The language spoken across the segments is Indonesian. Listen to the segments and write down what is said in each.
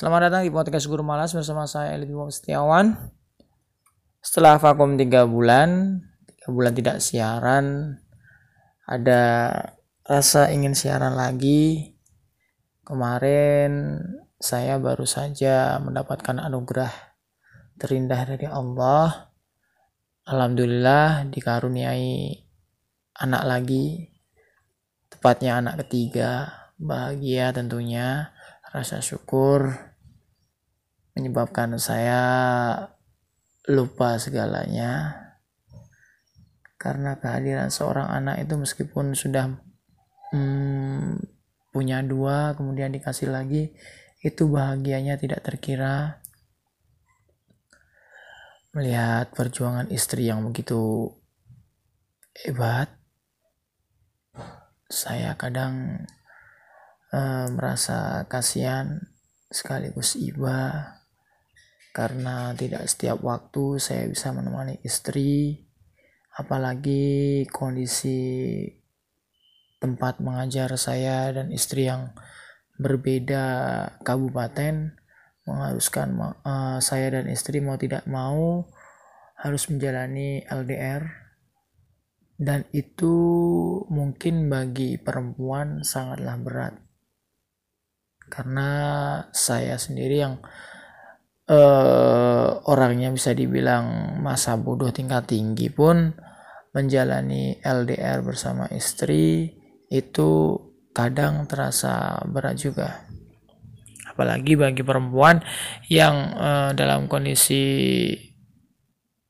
Selamat datang di podcast Guru Malas bersama saya Eli Bimo Setiawan. Setelah vakum 3 bulan, 3 bulan tidak siaran, ada rasa ingin siaran lagi. Kemarin saya baru saja mendapatkan anugerah terindah dari Allah. Alhamdulillah dikaruniai anak lagi, tepatnya anak ketiga. Bahagia tentunya rasa syukur menyebabkan saya lupa segalanya. Karena kehadiran seorang anak itu meskipun sudah hmm, punya dua kemudian dikasih lagi itu bahagianya tidak terkira. Melihat perjuangan istri yang begitu hebat saya kadang uh, merasa kasihan sekaligus iba karena tidak setiap waktu saya bisa menemani istri apalagi kondisi tempat mengajar saya dan istri yang berbeda kabupaten mengharuskan uh, saya dan istri mau tidak mau harus menjalani LDR dan itu mungkin bagi perempuan sangatlah berat. Karena saya sendiri yang uh, orangnya bisa dibilang masa bodoh tingkat tinggi pun menjalani LDR bersama istri itu kadang terasa berat juga. Apalagi bagi perempuan yang uh, dalam kondisi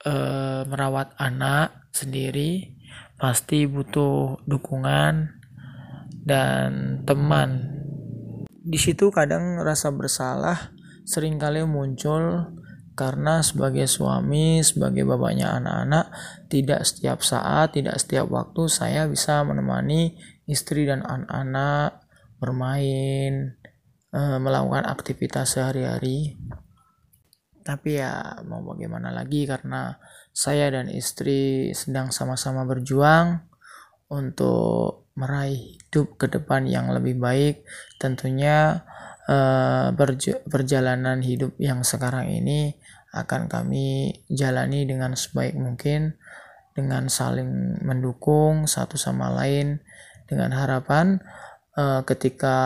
uh, merawat anak sendiri pasti butuh dukungan dan teman. Di situ kadang rasa bersalah sering kali muncul karena sebagai suami, sebagai bapaknya anak-anak, tidak setiap saat, tidak setiap waktu saya bisa menemani istri dan anak-anak bermain, e, melakukan aktivitas sehari-hari. Tapi ya mau bagaimana lagi karena saya dan istri sedang sama-sama berjuang untuk meraih hidup ke depan yang lebih baik tentunya uh, perjalanan hidup yang sekarang ini akan kami jalani dengan sebaik mungkin dengan saling mendukung satu sama lain dengan harapan uh, ketika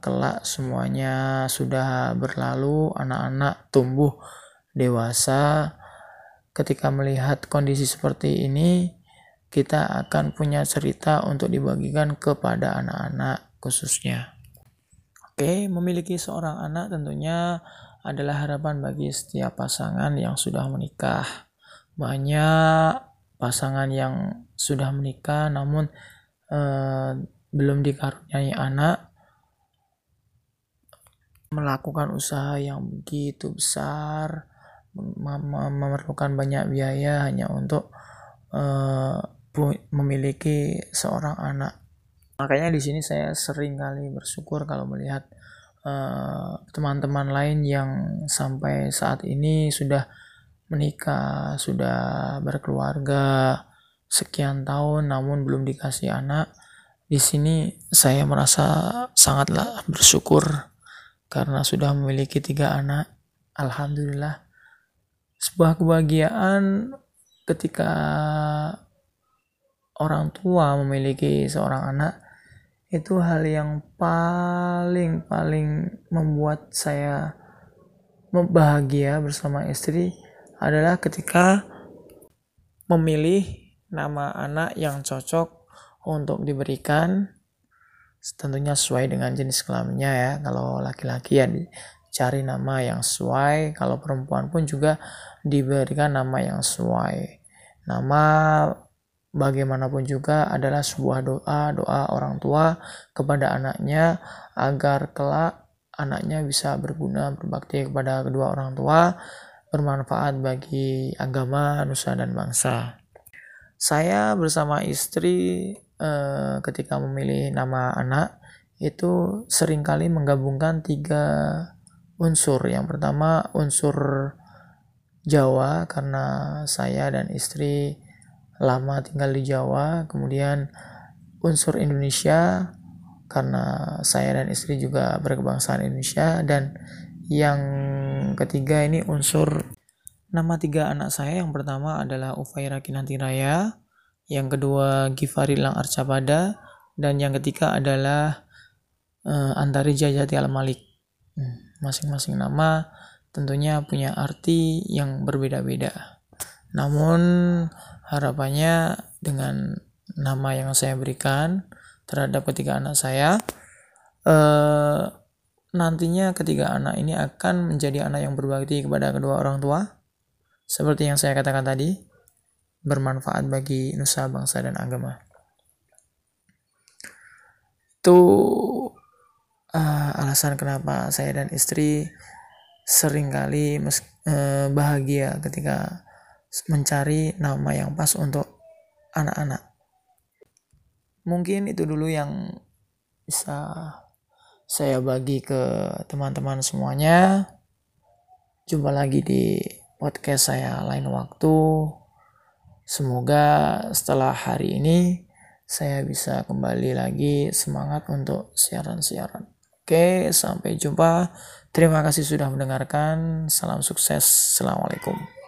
kelak semuanya sudah berlalu anak-anak tumbuh dewasa ketika melihat kondisi seperti ini kita akan punya cerita untuk dibagikan kepada anak-anak khususnya. Oke, memiliki seorang anak tentunya adalah harapan bagi setiap pasangan yang sudah menikah. Banyak pasangan yang sudah menikah namun eh, belum dikaruniai anak melakukan usaha yang begitu besar memerlukan banyak biaya hanya untuk eh, memiliki seorang anak. Makanya di sini saya sering kali bersyukur kalau melihat eh, teman-teman uh, lain yang sampai saat ini sudah menikah, sudah berkeluarga sekian tahun namun belum dikasih anak. Di sini saya merasa sangatlah bersyukur karena sudah memiliki tiga anak. Alhamdulillah. Sebuah kebahagiaan ketika orang tua memiliki seorang anak itu hal yang paling paling membuat saya bahagia bersama istri adalah ketika memilih nama anak yang cocok untuk diberikan tentunya sesuai dengan jenis kelaminnya ya. Kalau laki-laki ya cari nama yang sesuai kalau perempuan pun juga diberikan nama yang sesuai. Nama bagaimanapun juga adalah sebuah doa doa orang tua kepada anaknya agar kelak anaknya bisa berguna berbakti kepada kedua orang tua bermanfaat bagi agama nusa dan bangsa. Saya bersama istri eh, ketika memilih nama anak itu sering kali menggabungkan tiga unsur. Yang pertama unsur Jawa karena saya dan istri lama tinggal di Jawa, kemudian unsur Indonesia karena saya dan istri juga berkebangsaan Indonesia dan yang ketiga ini unsur nama tiga anak saya. Yang pertama adalah Ufaira Kinanti Raya yang kedua Gifari Lang Arcapada dan yang ketiga adalah uh, Antari Jajati Al Malik. Hmm, masing-masing nama tentunya punya arti yang berbeda-beda namun harapannya dengan nama yang saya berikan terhadap ketiga anak saya eh, nantinya ketiga anak ini akan menjadi anak yang berbakti kepada kedua orang tua. Seperti yang saya katakan tadi bermanfaat bagi nusa bangsa dan agama. Itu uh, alasan kenapa saya dan istri sering kali mes, uh, bahagia ketika mencari nama yang pas untuk anak-anak mungkin itu dulu yang bisa saya bagi ke teman-teman semuanya. Jumpa lagi di podcast saya lain waktu. Semoga setelah hari ini saya bisa kembali lagi semangat untuk siaran-siaran. Oke, sampai jumpa. Terima kasih sudah mendengarkan. Salam sukses. Assalamualaikum.